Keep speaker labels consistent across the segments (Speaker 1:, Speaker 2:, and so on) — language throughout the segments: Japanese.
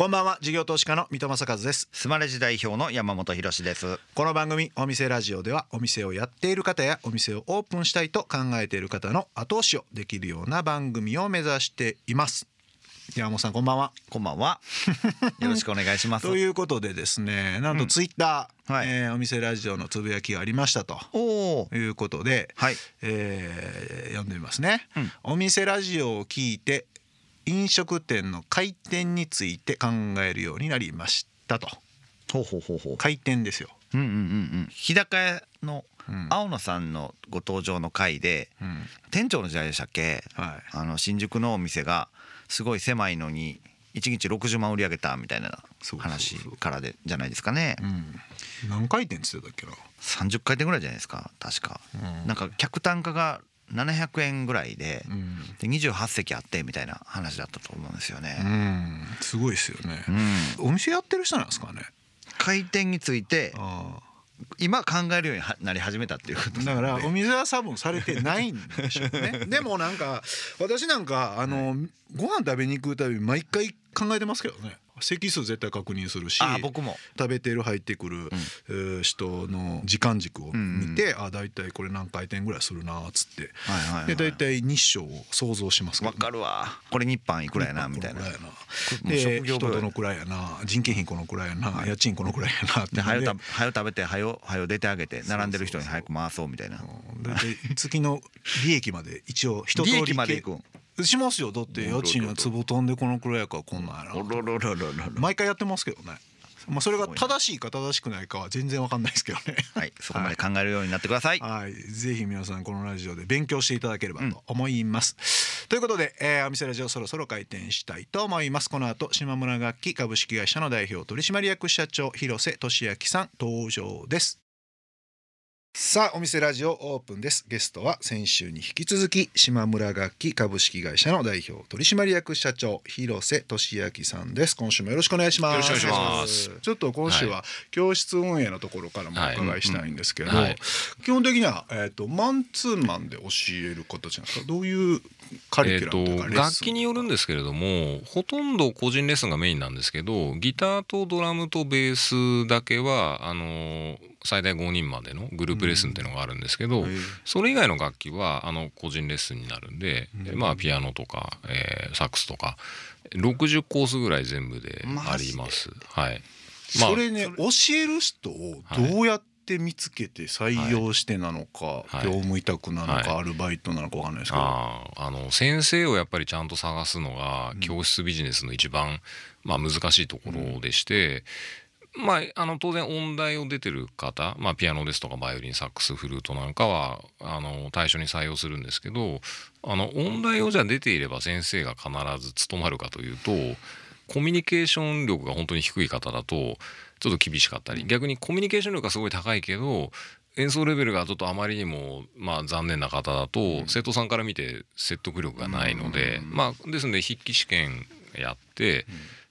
Speaker 1: こんばんは事業投資家の三戸正和です。
Speaker 2: スマレジ代表の山本博です。
Speaker 1: この番組お店ラジオではお店をやっている方やお店をオープンしたいと考えている方の後押しをできるような番組を目指しています。山本さんこんばんは。
Speaker 2: こんばんは。よろしくお願いします。
Speaker 1: ということでですねなんとツイッター、
Speaker 2: はい。
Speaker 1: えーお店ラジオのつぶやきがありましたということで、
Speaker 2: はい
Speaker 1: えー読んでみますね、
Speaker 2: うん。
Speaker 1: お店ラジオを聞いて飲食店の開店について考えるようになりましたと。
Speaker 2: ほうほうほうほう。
Speaker 1: 開店ですよ、
Speaker 2: うんうんうんうん。日高屋の
Speaker 1: うん。
Speaker 2: 青野さんのご登場の回で
Speaker 1: うん。
Speaker 2: 店長の時代でしたっけ？
Speaker 1: はい。
Speaker 2: あの新宿のお店がすごい狭いのに1日60万売り上げたみたいな話からでじゃないですかね。
Speaker 1: うん、何回転っつってたっけな
Speaker 2: ？30回転ぐらいじゃないですか確か。
Speaker 1: うん。
Speaker 2: なんか客単価が700円ぐらいで
Speaker 1: うん、
Speaker 2: で28席あってみたいな話だったと思うんですよ
Speaker 1: う
Speaker 2: ね
Speaker 1: ん、すごいですよね。
Speaker 2: う、ん。
Speaker 1: お店やってる人なんですかね？
Speaker 2: 回転について
Speaker 1: あ
Speaker 2: 今考えるようにはなり始めたっていうこと
Speaker 1: あだからお店は多分されてないんでしょうね。でもなんか私なんかあの、ご飯食べに行くたび毎回考えてますけどね席数絶対確認するし
Speaker 2: あ僕も。
Speaker 1: 食べてる入ってくる、えー人の時間軸を見て、あ大体これ何回転ぐらいするなっつって、
Speaker 2: はいはいはい
Speaker 1: で大体日照を想像します
Speaker 2: わかるわ。これ日販いくらやなみたいな。
Speaker 1: で
Speaker 2: 職業病。
Speaker 1: 人どのくらいやな。人件費このくらいやな、家賃このくらいやなって
Speaker 2: で早よ
Speaker 1: で
Speaker 2: 食べ早よ食べて早よ早よ出てあげて並んでる人に早く回そうみたいな。
Speaker 1: うん大体月の利益まで一応一通り
Speaker 2: 利益までいくん
Speaker 1: しますよ。だって家賃は坪飛んでこのくらいやからこんなんやな
Speaker 2: おろろろろろろ
Speaker 1: 毎回やってますけどね。まあそれが正しいか正しくないかは全然わかんないですけどね。
Speaker 2: はい そこまで考えるようになってください。
Speaker 1: はい、ぜひ皆さんこのラジオで勉強していただければと思います。ということで、えー、お店ラジオそろそろ開店したいと思います。この後島村楽器株式会社の代表取締役社長広瀬俊明さん登場です。さあお店ラジオオープンです。ゲストは先週に引き続き島村楽器株式会社の代表取締役社長広瀬俊明さんです。今週もよろしくお願いします。
Speaker 3: よろしくお願いします。
Speaker 1: ちょっと今週は教室運営のところからもお伺いしたいんですけど、
Speaker 3: はいはい。
Speaker 1: 基本的には、えー、とマンツーマンで教える形なんですか？どういうカリキュラムと
Speaker 3: 楽器によるんですけれどもほとんど個人レッスンがメインなんですけどギターとドラムとベースだけはあの最大5人までのグループレッスンっていうのがあるんですけど、それ以外の楽器はあの個人レッスンになるんで、えまあピアノとか、えーサックスとか60コースぐらい全部であります。はい。まあ
Speaker 1: それね教える人をどうやって見つけて採用してなのか、
Speaker 3: はい。
Speaker 1: 業務委託なのか、
Speaker 3: はい。
Speaker 1: アルバイトなのかわかんないですけど、
Speaker 3: あの先生をやっぱりちゃんと探すのが教室ビジネスの一番、まあ、難しいところでして、まあ、あの当然音大を出てる方、まあ、ピアノですとかバイオリンサックスフルートなんかはあの対象に採用するんですけどあの音大をじゃあ出ていれば先生が必ず務まるかというとコミュニケーション力が本当に低い方だとちょっと厳しかったり。逆にコミュニケーション力がすごい高いけど演奏レベルがちょっとあまりにもまあ残念な方だと生徒さんから見て説得力がないのでまあですので筆記試験やって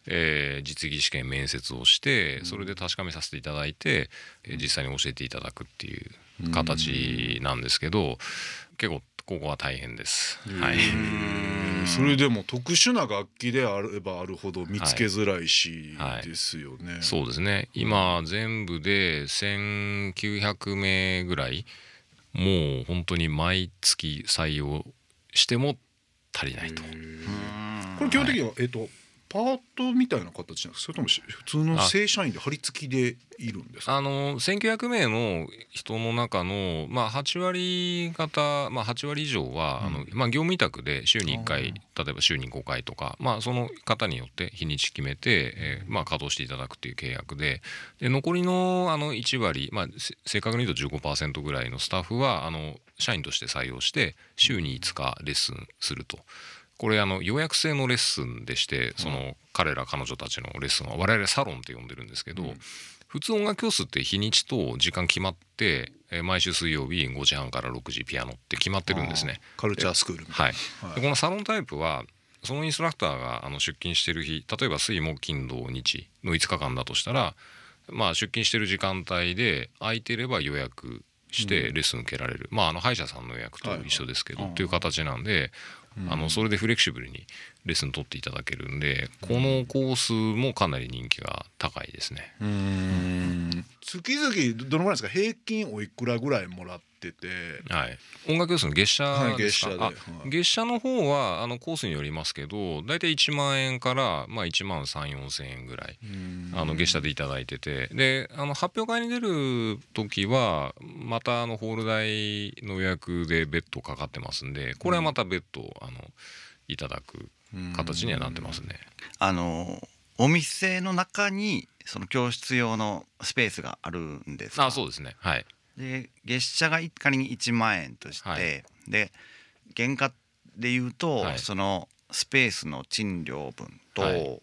Speaker 3: えー実技試験面接をしてそれで確かめさせていただいてえー実際に教えていただくっていう形なんですけど結構ここは大変です。はい。
Speaker 1: それでも特殊な楽器であればあるほど見つけづらいし、
Speaker 3: はい。
Speaker 1: ですよね。
Speaker 3: そうですね。今全部で1900名ぐらいもう本当に毎月採用しても足りないと。
Speaker 1: これ基本的には、えっ、とパートみたいな形なんですかそれともし普通の正社員で張り付きでいるんですか？
Speaker 3: あの1900名の人の中の、まあ、8割方、まあ、8割以上は、あのまあ、業務委託で週に1回例えば週に5回とか、まあ、その方によって日にち決めて、えーまあ、稼働していただくっていう契約でで残りのあの1割、まあ、せ正確に言うと15%ぐらいのスタッフはあの社員として採用して週に5日レッスンすると。これあの予約制のレッスンでしてその彼ら彼女たちのレッスンは我々サロンって呼んでるんですけど、普通音楽教室って日にちと時間決まってえー毎週水曜日5時半から6時ピアノって決まってるんですね。
Speaker 1: カルチャースクール
Speaker 3: はい。い、
Speaker 1: な。
Speaker 3: でこのサロンタイプはそのインストラクターがあの出勤してる日例えば水木金土日の5日間だとしたら、まあ、出勤してる時間帯で空いてれば予約してレッスン受けられる、まああの歯医者さんの予約と一緒ですけど、っていう形なんであのそれでフレキシブルにレッスン取っていただけるんでこのコースもかなり人気が高いですね。
Speaker 1: うん。月々どのぐらいですか？平均おいくらぐらいもらってて？
Speaker 3: はい、音楽教室の月謝
Speaker 1: はい
Speaker 3: ですか、
Speaker 1: 月謝ではい。
Speaker 3: あ月謝の方はあのコースによりますけど大体1万円から、まあ、1万3 4千円ぐらいあの月謝でいただいてて。であの発表会に出る時はまたあのホール代の予約で別途かかってますんでこれはまた別途あのいただく形にはなってますね。
Speaker 2: あのお店の中にその教室用のスペースがあるんですか？
Speaker 3: あそうですね。はい。
Speaker 2: で月謝が仮に1万円として、
Speaker 3: はい。
Speaker 2: で原価でいうと、
Speaker 3: はい。
Speaker 2: そのスペースの賃料分と、
Speaker 3: はい。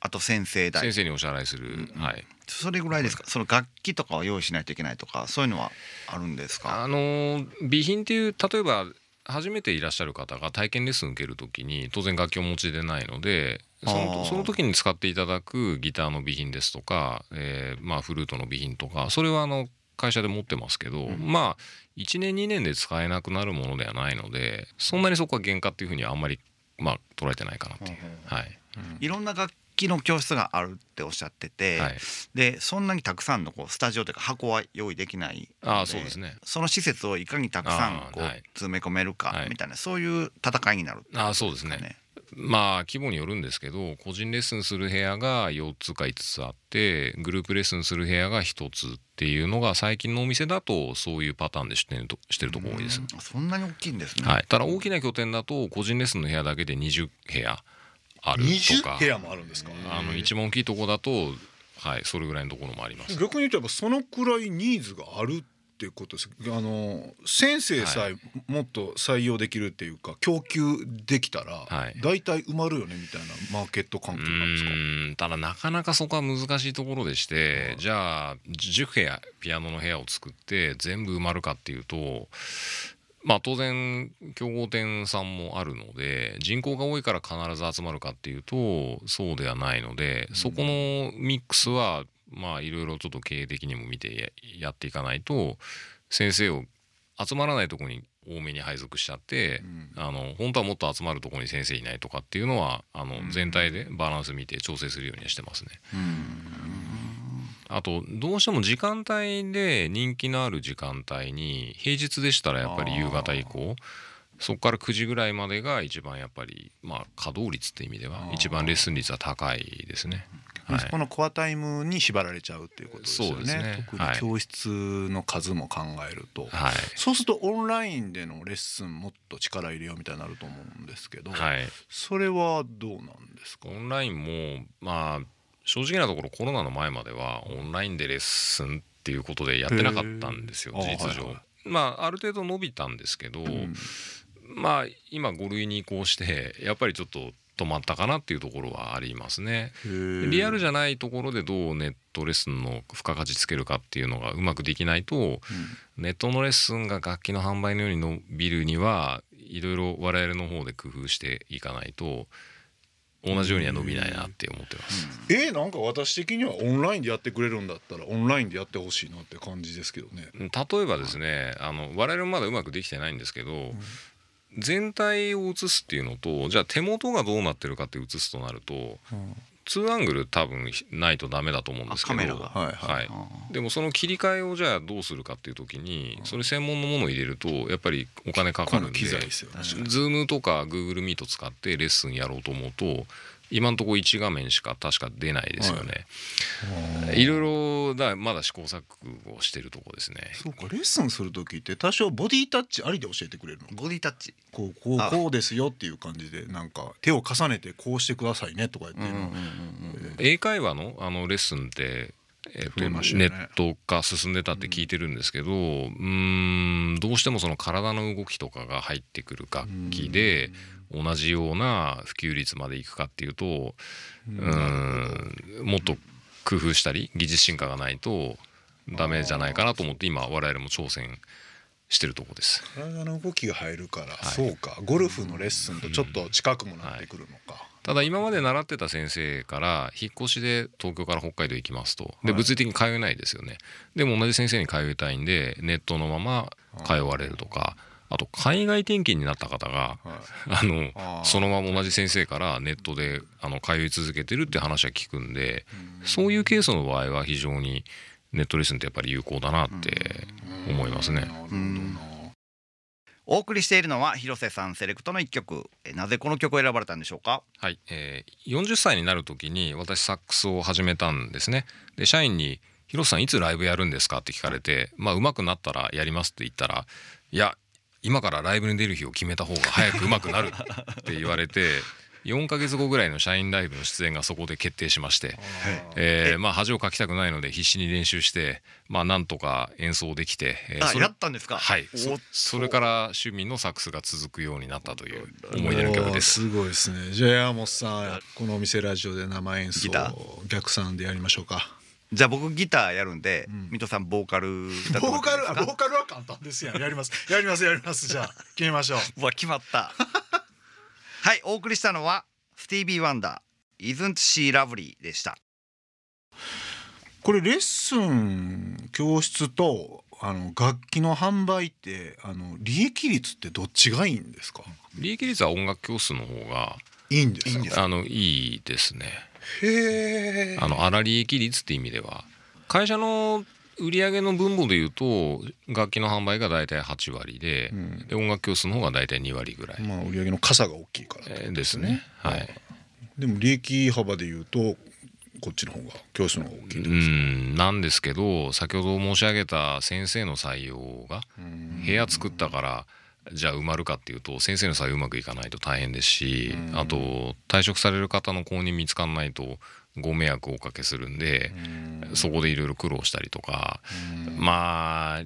Speaker 2: あと先生代。
Speaker 3: 先生にお支払いする、
Speaker 2: うん
Speaker 3: はい。
Speaker 2: それぐらいですか？その楽器とかを用意しないといけないとかそういうのはあるんですか？
Speaker 3: あのー備品っていう例えば初めていらっしゃる方が体験レッスン受ける時に当然楽器をお持ちでないのでそ
Speaker 2: あ
Speaker 3: の
Speaker 2: ー
Speaker 3: その時に使っていただくギターの備品ですとか、えーまあ、フルートの備品とかそれはあの会社で持ってますけど、まあ1年2年で使えなくなるものではないのでそんなにそこは原価っていうふうにはあんまり、まあ、捉えてないかなっていう。はい。
Speaker 2: いろんな楽器の教室があるっておっしゃってて、
Speaker 3: はい、
Speaker 2: でそんなにたくさんのこうスタジオというか箱は用意できないの
Speaker 3: あーそうですね。
Speaker 2: その施設をいかにたくさんこう詰め込めるか
Speaker 3: はい。
Speaker 2: みたいな、そういう戦いになる
Speaker 3: あーそうですね。まあ規模によるんですけど個人レッスンする部屋が4つか5つあってグループレッスンする部屋が1つっていうのが最近のお店だとそういうパターンでしてるとしてるところ多いです。
Speaker 2: そんなに大きいんですね、
Speaker 3: はい、ただ大きな拠点だと個人レッスンの部屋だけで20部屋あるとか。
Speaker 1: 20部屋もあるんですか？
Speaker 3: あの一番大きいとこだと、はい、それぐらいのところもあります。
Speaker 1: 逆に言うとやっぱそのくらいニーズがあるっていうことです。あの先生さえもっと採用できるっていうか供給できたら
Speaker 3: はい。
Speaker 1: 大体埋まるよねみたいなマーケット環境なんですか？
Speaker 3: うーんただなかなかそこは難しいところでして、じゃあ10部屋ピアノの部屋を作って全部埋まるかっていうとまあ当然競合店さんもあるので人口が多いから必ず集まるかっていうとそうではないので、そこのミックスはまあいろいろちょっと経営的にも見てややっていかないと先生を集まらないところに多めに配属しちゃって、あの本当はもっと集まるところに先生いないとかっていうのはあの全体でバランス見て調整するようにはしてますね。あとどうしても時間帯で人気のある時間帯に平日でしたらやっぱり夕方以降そこから9時ぐらいまでが一番やっぱりまあ稼働率って意味では一番レッスン率は高いですね。はい。
Speaker 1: このコアタイムに縛られちゃうっていうことですよね。
Speaker 3: ね。
Speaker 1: 特に教室の数も考えると、
Speaker 3: はい。
Speaker 1: そうするとオンラインでのレッスンもっと力入れようみたいになると思うんですけど、
Speaker 3: はい、
Speaker 1: それはどうなんですか？
Speaker 3: オンラインもまあ正直なところコロナの前まではオンラインでレッスンっていうことでやってなかったんですよ事実上。
Speaker 1: あはいはい。
Speaker 3: まあある程度伸びたんですけど、
Speaker 1: ん。
Speaker 3: まあ今5類に移行してやっぱりちょっと止まったかなっていうところはありますね。リアルじゃないところでどうネットレッスンの付加価値つけるかっていうのがうまくできないと、ネットのレッスンが楽器の販売のように伸びるにはいろいろ我々の方で工夫していかないと同じようには伸びないなって思ってます。
Speaker 1: えーなんか私的にはオンラインでやってくれるんだったらオンラインでやってほしいなって感じですけどね。
Speaker 3: 例えばですねあの我々もまだうまくできてないんですけど、全体を映すっていうのとじゃあ手元がどうなってるかって映すとなると、2アングル多分ないとダメだと思うんですけど。
Speaker 2: あカメラが。
Speaker 1: はいはい。
Speaker 3: はい。でもその切り替えをじゃあどうするかっていう時にそれ専門のものを入れるとやっぱりお金かかるんで。Zoom とか Google Meet 使ってレッスンやろうと思うと今のところ1画面しか確か出ないですよね。いろいろだまだ試行錯誤してるとこですね。
Speaker 1: そうかレッスンする時って多少ボディタッチありで教えてくれるの？
Speaker 2: ボディタッチ
Speaker 1: こうこう
Speaker 2: あ
Speaker 1: こうですよっていう感じでなんか手を重ねてこうしてくださいねとか言って
Speaker 3: 英会話のあのレッスンって、えっと
Speaker 1: ね。
Speaker 3: ネット化進んでたって聞いてるんですけど、うーんどうしてもその体の動きとかが入ってくる楽器で同じような普及率までいくかっていうとうーんもっと工夫したり技術進化がないとダメじゃないかなと思って今我々も挑戦してるとこです。
Speaker 1: 体の動きが入るから、そうか。ゴルフのレッスンとちょっと近くもなってくるのか、
Speaker 3: ただ今まで習ってた先生から引っ越しで東京から北海道行きますと。で
Speaker 1: はい。
Speaker 3: 物理的に通えないですよね。でも同じ先生に通いたいんでネットのまま通われるとかあと海外転勤になった方が
Speaker 1: はい。
Speaker 3: あのそのまま同じ先生からネットであの通い続けてるって話は聞くんでそういうケースの場合は非常にネットレッスンってやっぱり有効だなって思いますね。
Speaker 1: なるほどな
Speaker 2: お送りしているのは広瀬さんセレクトの一曲。なぜこの曲を選ばれたんでしょうか？
Speaker 3: はい、えー40歳になる時に私サックスを始めたんですね。で社員に「広瀬さんいつライブやるんですか?」って聞かれて「まあ上手くなったらやります」って言ったら「いや今からライブに出る日を決めた方が早く上手くなる」って言われて4ヶ月後ぐらいの社員ライブの出演がそこで決定しまして、え。ーまあ恥をかきたくないので必死に練習してまあなんとか演奏できて、えー
Speaker 2: あ
Speaker 3: それ
Speaker 2: やったんですか？
Speaker 3: はい。
Speaker 2: お
Speaker 3: そそれから趣味のサックスが続くようになったという思い出の曲です。
Speaker 1: すごいですね。じゃあ山本さんこのお店ラジオで生演奏
Speaker 2: ギタ
Speaker 1: 逆算でやりましょうか。
Speaker 2: じゃあ僕ギターやるんで、
Speaker 1: ん。
Speaker 2: 水戸さんボーカル
Speaker 1: ボーカルボーカルは簡単ですやん。やります。やりますやります。じゃあ決めましょう。
Speaker 2: うわ決まったはいお送りしたのはスティービー・ワンダー Isn't She Lovely でした。
Speaker 1: これレッスン教室とあの楽器の販売ってあの利益率ってどっちがいいんですか？
Speaker 3: 利益率は音楽教室の方が
Speaker 1: いいんですか？
Speaker 3: あのいいですね。
Speaker 1: へえ
Speaker 3: あの粗利益率って意味では会社の売上の分母でいうと楽器の販売が大体8割で,、
Speaker 1: ん。
Speaker 3: で音楽教室の方が大体2割ぐらい、
Speaker 1: まあ売上の傘が大きいから。ってこと
Speaker 3: えーですね。はい、
Speaker 1: でも利益幅でいうとこっちの方が教室の方が大きい
Speaker 3: うん。なんですけど先ほど申し上げた先生の採用が部屋作ったからじゃあ埋まるかっていうと先生の採用うまくいかないと大変ですしあと退職される方の後任見つかんないとご迷惑をおかけするんでそこでいろいろ苦労したりとか。まあ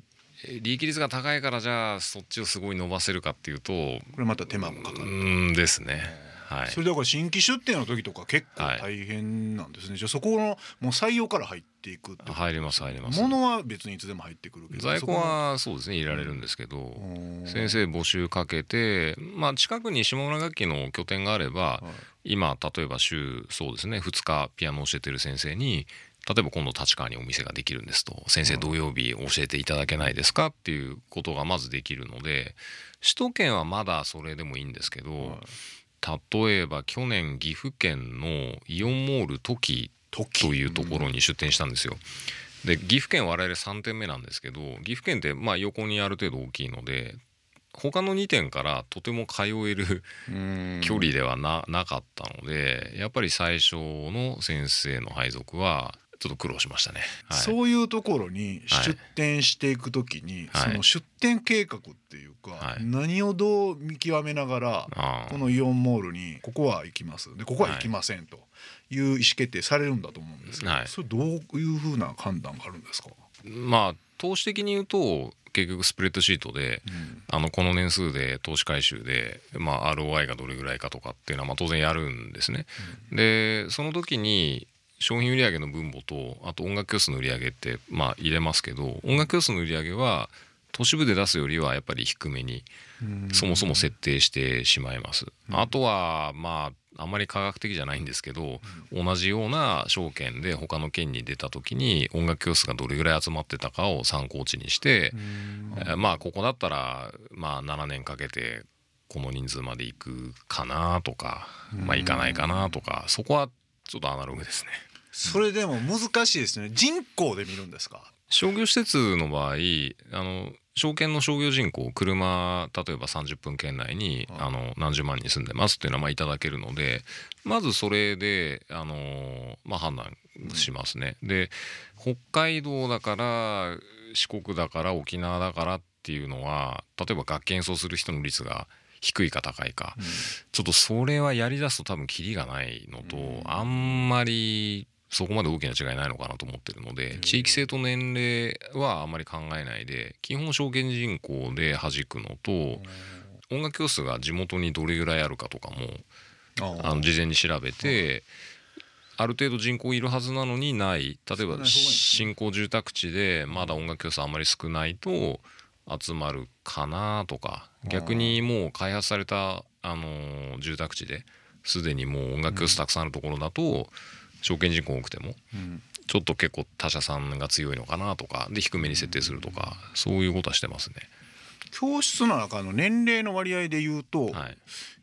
Speaker 3: 利益率が高いからじゃあそっちをすごい伸ばせるかっていうと
Speaker 1: これまた手間もかか
Speaker 3: う
Speaker 1: る。
Speaker 3: ーんですねはい。
Speaker 1: それだから新規出店の時とか結構
Speaker 3: はい。
Speaker 1: 大変なんですね、じゃあそこのもう採用から入っていく
Speaker 3: 入ります入ります。
Speaker 1: 物は別にいつでも入ってくるけど
Speaker 3: 在庫はそうですね入れられるんですけど
Speaker 1: ん。
Speaker 3: 先生募集かけてまあ近くに下村楽器の拠点があれば今例えば週そうですね2日ピアノを教えてる先生に例えば今度立川にお店ができるんですと。先生土曜日教えていただけないですかっていうことがまずできるので首都圏はまだそれでもい。いんですけど例えば去年岐阜県のイオンモールトキというところに出店したんですよ。で岐阜県我々3店目なんですけど岐阜県ってまあ横にある程度大きいので他の2店からとても通える
Speaker 1: うん
Speaker 3: 距離ではななかったのでやっぱり最初の先生の配属はちょっと苦労しましたね。はい、
Speaker 1: そういうところに出店していくときに、
Speaker 3: はい。
Speaker 1: その出店計画っていうか、
Speaker 3: はい。
Speaker 1: 何をどう見極めながらこのイオンモールにここは行きます。でここは行きませんという意思決定されるんだと思うんですけど、
Speaker 3: はい。
Speaker 1: それどういうふうな判断があるんですか、
Speaker 3: まあ投資的に言うと結局スプレッドシートで、あのこの年数で投資回収で、まあ、ROI がどれぐらいかとかっていうのはまあ当然やるんですね。でその時に商品売上の分母とあと音楽教室の売り上げってまあ入れますけど音楽教室の売り上げは都市部で出すよりはやっぱり低めにそもそも設定してしまいます。あとはまああんまり科学的じゃないんですけど、同じような証券で他の県に出た時に音楽教室がどれぐらい集まってたかを参考値にして、えーまあここだったらまあ7年かけてこの人数まで行くかなとか、まあ行かないかなとかそこはちょっとアナログですね。
Speaker 1: それでも難しいですね。人口で見るんですか？
Speaker 3: 商業施設の場合あの証券の商業人口車例えば30分圏内にあの何十万人住んでますっていうのはまあいただけるのでまずそれであの、まあ、判断しますね。で北海道だから四国だから沖縄だからっていうのは例えば楽器演奏する人の率が低いか高いか、ちょっとそれはやりだすと多分キリがないのと、あんまりそこまで大きな違いないのかなと思ってるので、地域性と年齢はあんまり考えないで基本証券人口で弾くのと、音楽教室が地元にどれぐらいあるかとかもあの事前に調べて。ある程度人口いるはずなのにない例えば新興住宅地でまだ音楽教室あんまり少ないと集まるかなとか逆にもう開発された、あのー住宅地ですでにもう音楽教室たくさんあるところだと証券人口多くても
Speaker 1: うん
Speaker 3: ちょっと結構他社さんが強いのかなとかで低めに設定するとかそういうことはしてますね。
Speaker 1: 教室の中の年齢の割合で言うと、
Speaker 3: はい、
Speaker 1: や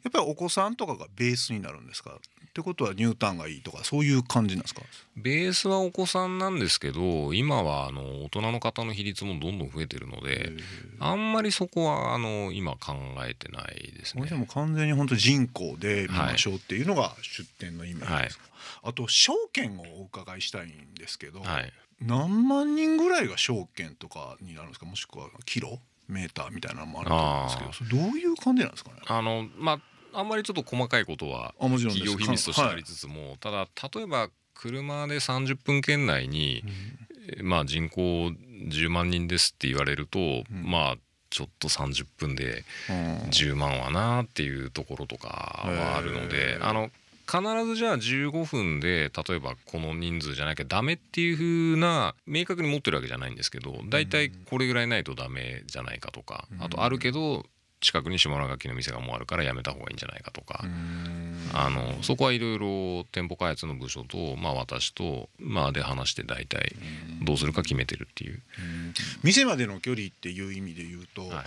Speaker 1: っぱりお子さんとかがベースになるんですか？ってことはニューターンがいいとかそういう感じなんですか？
Speaker 3: ベースはお子さんなんですけど今はあの大人の方の比率もどんどん増えてるのであんまりそこはあの今考えてないですね。
Speaker 1: でも完全に本当人口で見ましょうっていうのが出店のイメージですか、あと証券をお伺いしたいんですけど、
Speaker 3: はい。
Speaker 1: 何万人ぐらいが証券とかになるんですか？もしくはキロ？メーターみたいなのもあると思うんですけどどういう感じなんですかね？
Speaker 3: あのまああんまりちょっと細かいことは企業秘密としてありつつも、ただ例えば車で30分圏内に、えまあ人口10万人ですって言われると、まあちょっと30分で10万はなっていうところとかはあるので、あの必ずじゃあ15分で例えばこの人数じゃなきゃダメっていう風な明確に持ってるわけじゃないんですけど大体これぐらいないとダメじゃないかとかあとあるけど近くに下楽器の店がもうあるからやめた方がいいんじゃないかとか。あのそこはいろいろ店舗開発の部署と、まあ、私と、まあ、で話して大体どうするか決めてるっていう。
Speaker 1: 店までの距離っていう意味で言うと、
Speaker 3: はい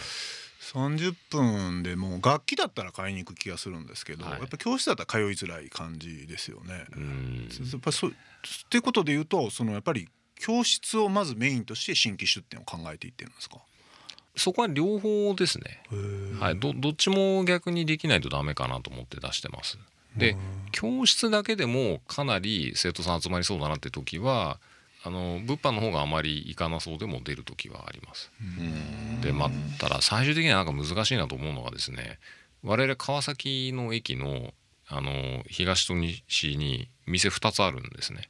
Speaker 1: 30分でもう楽器だったら買いに行く気がするんですけど、
Speaker 3: はい。
Speaker 1: やっぱ教室だったら通いづらい感じですよね。
Speaker 3: うん。
Speaker 1: やっぱそうっていうことで言うとそのやっぱり教室をまずメインとして新規出店を考えていってるんですか？
Speaker 3: そこは両方ですね、はい、どどっちも逆にできないとダメかなと思って出してます。で教室だけでもかなり生徒さん集まりそうだなって時はあの物販の方があまり行かなそうでも出る時はあります。でまあただ最終的にはなんか難しいなと思うのがですね我々川崎の駅のあの東と西に店2つあるんですね。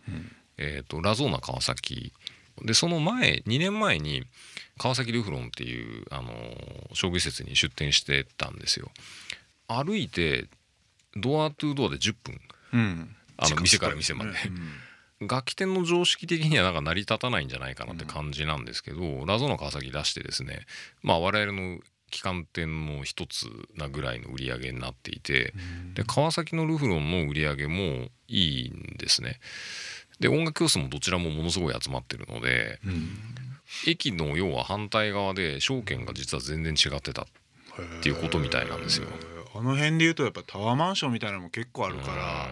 Speaker 3: えー、とラゾーナ川崎でその前2年前に川崎ルフロンっていうあの商業施設に出店してたんですよ。歩いてドアトゥドアで10分
Speaker 1: うん
Speaker 3: あの店から店まで。楽器店の常識的にはなんか成り立たないんじゃないかなって感じなんですけど、ラゾーナ川崎出してですねまあ我々の旗艦店の一つなぐらいの売り上げになっていて、で川崎のルフロンの売り上げもいいんですね。で音楽教室もどちらもものすごい集まってるので、駅の要は反対側で証券が実は全然違ってたっていうことみたいなんですよ。
Speaker 1: あの辺で言うとやっぱタワーマンションみたいなのも結構あるから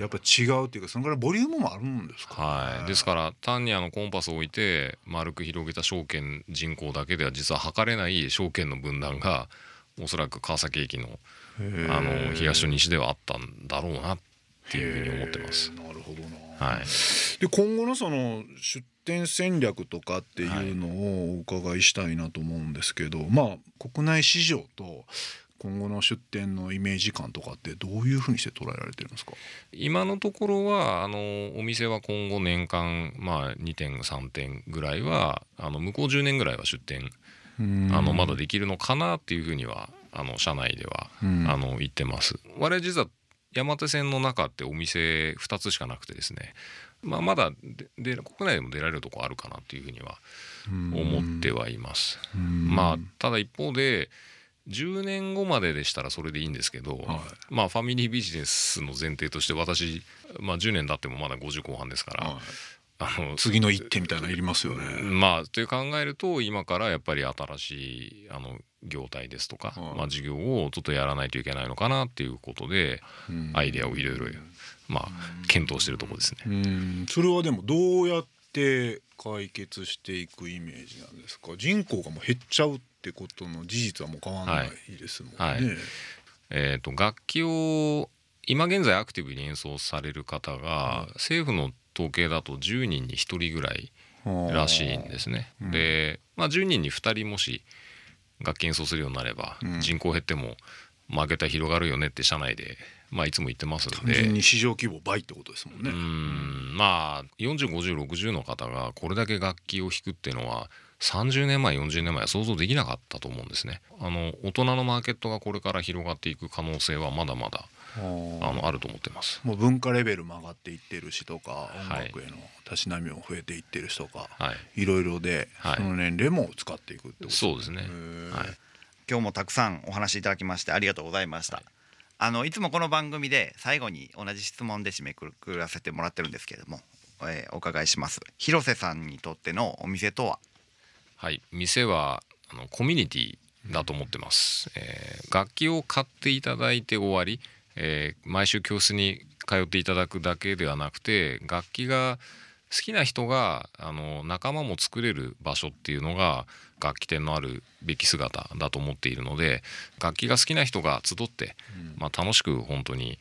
Speaker 1: やっぱ違うっていうかそのぐらいボリュームもあるんですか、
Speaker 3: はい、ですから単にあのコンパスを置いて丸く広げた証券人口だけでは実は測れない証券の分断がおそらく川崎駅のあの東と西ではあったんだろうなっていうふうに思ってます。
Speaker 1: なるほどな、
Speaker 3: はい、
Speaker 1: で今後のその出店戦略とかっていうのをお伺いしたいなと思うんですけど、まあ国内市場と今後の出店のイメージ感とかってどういうふうにして捉えられてるんですか？
Speaker 3: 今のところはあのお店は今後年間、まあ、2点3点ぐらいはあの向こう10年ぐらいは出店あのまだできるのかなっていうふうにはあの社内ではあの言ってます。我々実は山手線の中ってお店2つしかなくてですね、まあ、まだで国内でも出られるとこあるかなっていうふうには思ってはいます。まあただ一方で10年後まででしたらそれでいいんですけど、はい、まあファミリービジネスの前提として私、まあ、10年経ってもまだ50後半ですから、はい、
Speaker 1: あの次の一手みたいないりますよね。
Speaker 3: まあという考えると今からやっぱり新しいあの業態ですとか、はい、まあ、事業をちょっとやらないといけないのかなっていうことで、アイデアをいろいろまあ検討してるところですね。
Speaker 1: それはでもどうやって解決していくイメージなんですか？人口がもう減っちゃうってことの事実はもう変わらないですもんね。はい。はい、
Speaker 3: えーと、と楽器を今現在アクティブに演奏される方が、はい、政府の統計だと10人に1人ぐらいらしいんですね。うん、で、まあ、10人に2人もし楽器演奏するようになれば、うん、人口減っても負けた広がるよねって社内で、まあ、いつも言ってますので。
Speaker 1: 単純に市場規模倍ってことですもんね。
Speaker 3: うん。まあ405060の方がこれだけ楽器を弾くっていうのは30年前40年前は想像できなかったと思うんですね。あの大人のマーケットがこれから広がっていく可能性はまだまだあのあると思ってます。
Speaker 1: もう文化レベルも上がっていってるしとか音楽へのたしなみも増えていってるしとか、はい、いろいろで、はい、その年齢も使っていくってこと
Speaker 3: そうですね、はい、
Speaker 2: 今日もたくさんお話しいただきましてありがとうございました、はい、あのいつもこの番組で最後に同じ質問で締めくくらせてもらってるんですけれども、えー、お伺いします。広瀬さんにとってのお店とは？
Speaker 3: はい店はあのコミュニティだと思ってます、えー楽器を買っていただいて終わり、えー毎週教室に通っていただくだけではなくて楽器が好きな人があの仲間も作れる場所っていうのが楽器店のあるべき姿だと思っているので楽器が好きな人が集って、まあ、楽しく本当に、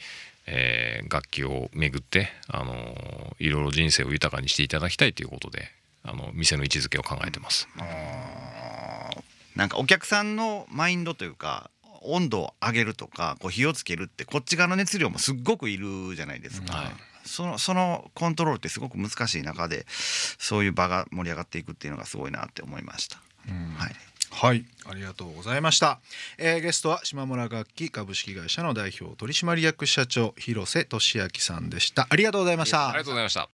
Speaker 3: えー楽器を巡って、あのいろいろ人生を豊かにしていただきたいということであの店の位置づけを考えてます。
Speaker 2: なんかお客さんのマインドというか温度を上げるとかこう火をつけるってこっち側の熱量もすっごくいるじゃないですか、
Speaker 3: はい
Speaker 2: そのそのコントロールってすごく難しい中でそういう場が盛り上がっていくっていうのがすごいなって思いました、はい、
Speaker 1: はい、ありがとうございました。えーゲストは島村楽器株式会社の代表取締役社長広瀬俊明さんでした。ありがとうございました
Speaker 3: ありが。とうございました。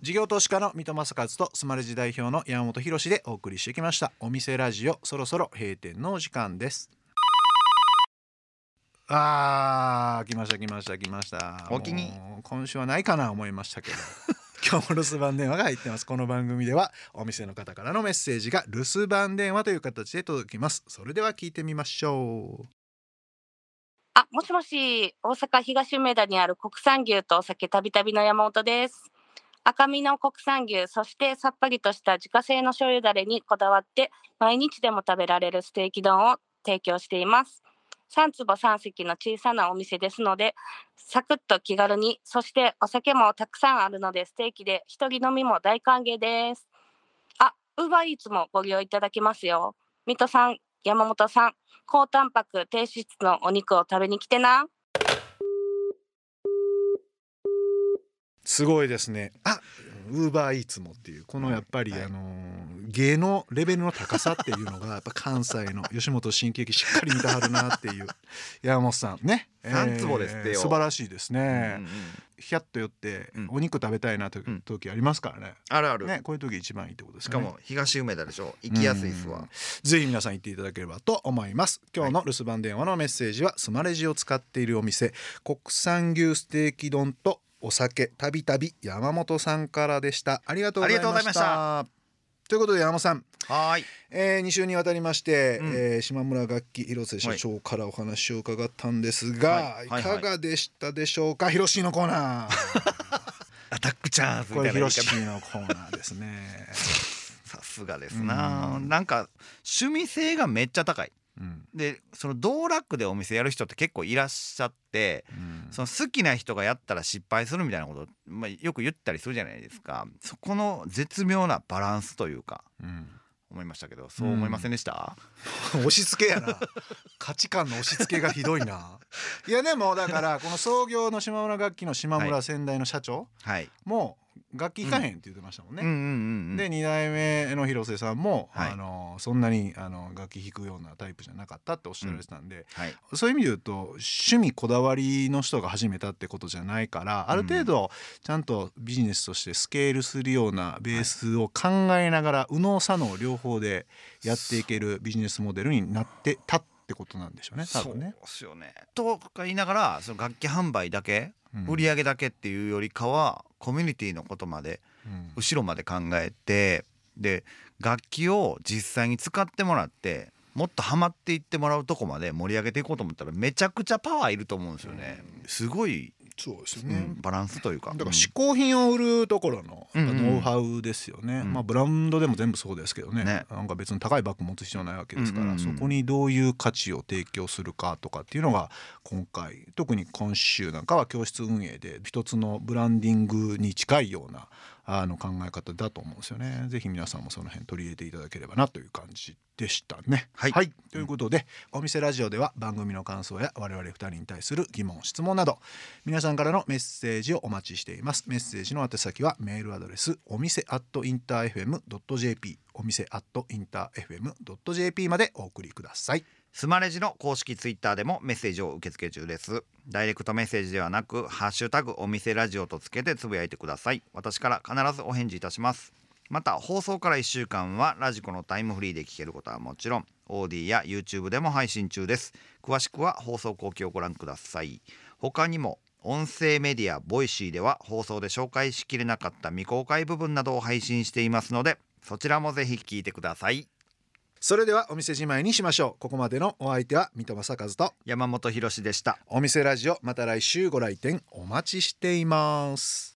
Speaker 1: 事業投資家の三戸正和とスマレジ代表の山本博史でお送りしてきました。お店ラジオそろそろ閉店のお時間です。あー来ました来ました来ました。
Speaker 2: お気に。
Speaker 1: 今週はないかな思いましたけど。今日も留守番電話が入ってます。この番組ではお店の方からのメッセージが留守番電話という形で届きます。それでは聞いてみましょう。
Speaker 4: あ、もしもし、大阪東梅田にある国産牛とお酒たびたびの山本です。赤身の国産牛、そしてさっぱりとした自家製の醤油だれにこだわって、毎日でも食べられるステーキ丼を提供しています。3坪3席の小さなお店ですので、サクッと気軽に、そしてお酒もたくさんあるので、ステーキで一人飲みも大歓迎です。あ、ウーバーイーツもご利用いただけますよ。水戸さん、山本さん、高タンパク低脂質のお肉を食べに来てな。
Speaker 1: すごいですね。あ、ウーバーイーツもっていう。このやっぱり、
Speaker 2: はい。
Speaker 1: あのー芸のレベルの高さっていうのが やっぱ関西の吉本新喜劇しっかり見てはるなっていう。山本さんね。
Speaker 2: 三坪ですってよ。
Speaker 1: 素晴らしいですね。
Speaker 2: うんうん
Speaker 1: ひゃっと寄って
Speaker 2: うん。
Speaker 1: お肉食べたいなという時ありますからね。
Speaker 2: あるある、
Speaker 1: ね、こういう時一番いいってことですね。
Speaker 2: しかも東梅田でしょ。行きやすいっすわ。
Speaker 1: うん。ぜひ皆さん行っていただければと思います。今日の留守番電話のメッセージはスマレジを使っているお店国産牛ステーキ丼とお酒たびたび山本さんからでした。ありがとうございました。
Speaker 2: といま
Speaker 1: ということで山本さん、
Speaker 2: はーい。
Speaker 1: えー、2週にわたりまして、
Speaker 2: うん。
Speaker 1: えー島村楽器広瀬社長からお話を伺ったんですが、
Speaker 2: はい。
Speaker 1: い、
Speaker 2: はいはい。
Speaker 1: かがでしたでしょうか？広しのコーナー。
Speaker 2: アタックチャンス
Speaker 1: これ
Speaker 2: みたいな言い方。
Speaker 1: 広しのコーナーですね、
Speaker 2: さすがですな。
Speaker 1: うん
Speaker 2: なんか趣味性がめっちゃ高い
Speaker 1: うん。
Speaker 2: でその道楽でお店やる人って結構いらっしゃって
Speaker 1: うん。
Speaker 2: その好きな人がやったら失敗するみたいなこと、まあ、よく言ったりするじゃないですか。そこの絶妙なバランスというか
Speaker 1: うん。
Speaker 2: 思いましたけどそう思いませんでした、
Speaker 1: 押し付けやな。価値観の押し付けがひどいな。いやでもだからこの創業の島村楽器の島村先代の社長
Speaker 2: はい、
Speaker 1: も楽器弾かへんって言ってましたもんね、で2代目の広瀬さんも、
Speaker 2: はい。
Speaker 1: あのそんなにあの楽器弾くようなタイプじゃなかったっておっしゃられてたんで、
Speaker 2: はい。
Speaker 1: そういう意味で言うと趣味こだわりの人が始めたってことじゃないからある程度ちゃんとビジネスとしてスケールするようなベースを考えながら右脳左脳両方でやっていけるビジネスモデルになってたってことなんでしょうね多分ね。
Speaker 2: そう。っすよね。とか言いながらその楽器販売だけ、
Speaker 1: うん。
Speaker 2: 売り上げだけっていうよりかはコミュニティのことまで
Speaker 1: うん
Speaker 2: 後ろまで考えてで楽器を実際に使ってもらってもっとハマっていってもらうとこまで盛り上げていこうと思ったらめちゃくちゃパワーいると思うんですよね。すごい、
Speaker 1: そうですよね。
Speaker 2: うん、バランスというか。
Speaker 1: だから嗜好品を売るところのノウハウですよね、
Speaker 2: うん。
Speaker 1: まあブランドでも全部そうですけどね。
Speaker 2: ね。
Speaker 1: なんか別に高いバッグ持つ必要ないわけですから、
Speaker 2: うんうんうん。
Speaker 1: そこにどういう価値を提供するかとかっていうのが今回特に今週なんかは教室運営で一つのブランディングに近いようなあの考え方だと思うんですよね。ぜひ皆さんもその辺取り入れていただければなという感じでしたね。
Speaker 2: はい。
Speaker 1: ということで、お店ラジオでは番組の感想や我々2人に対する疑問質問など皆さんからのメッセージをお待ちしています。メッセージの宛先はメールアドレスお店アットインター FM.jp お店アットインター FM.jp までお送りください
Speaker 2: スマレジの公式ツイッターでもメッセージを受け付け中です。ダイレクトメッセージではなくハッシュタグお店ラジオとつけてつぶやいてください。私から必ずお返事いたします。また放送から1週間はラジコのタイムフリーで聞けることはもちろん Audee や YouTube でも配信中です。詳しくは放送後記をご覧ください。他にも音声メディア Voicy では放送で紹介しきれなかった未公開部分などを配信していますのでそちらもぜひ聞いてください。
Speaker 1: それではお店じまいにしましょう。ここまでのお相手は三戸正和と
Speaker 2: 山本博史でした。
Speaker 1: お店ラジオまた来週ご来店お待ちしています